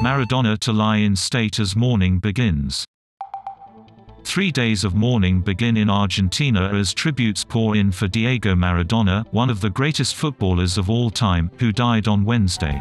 Maradona to lie in state as mourning begins. Three days of mourning begin in Argentina as tributes pour in for Diego Maradona, one of the greatest footballers of all time, who died on Wednesday.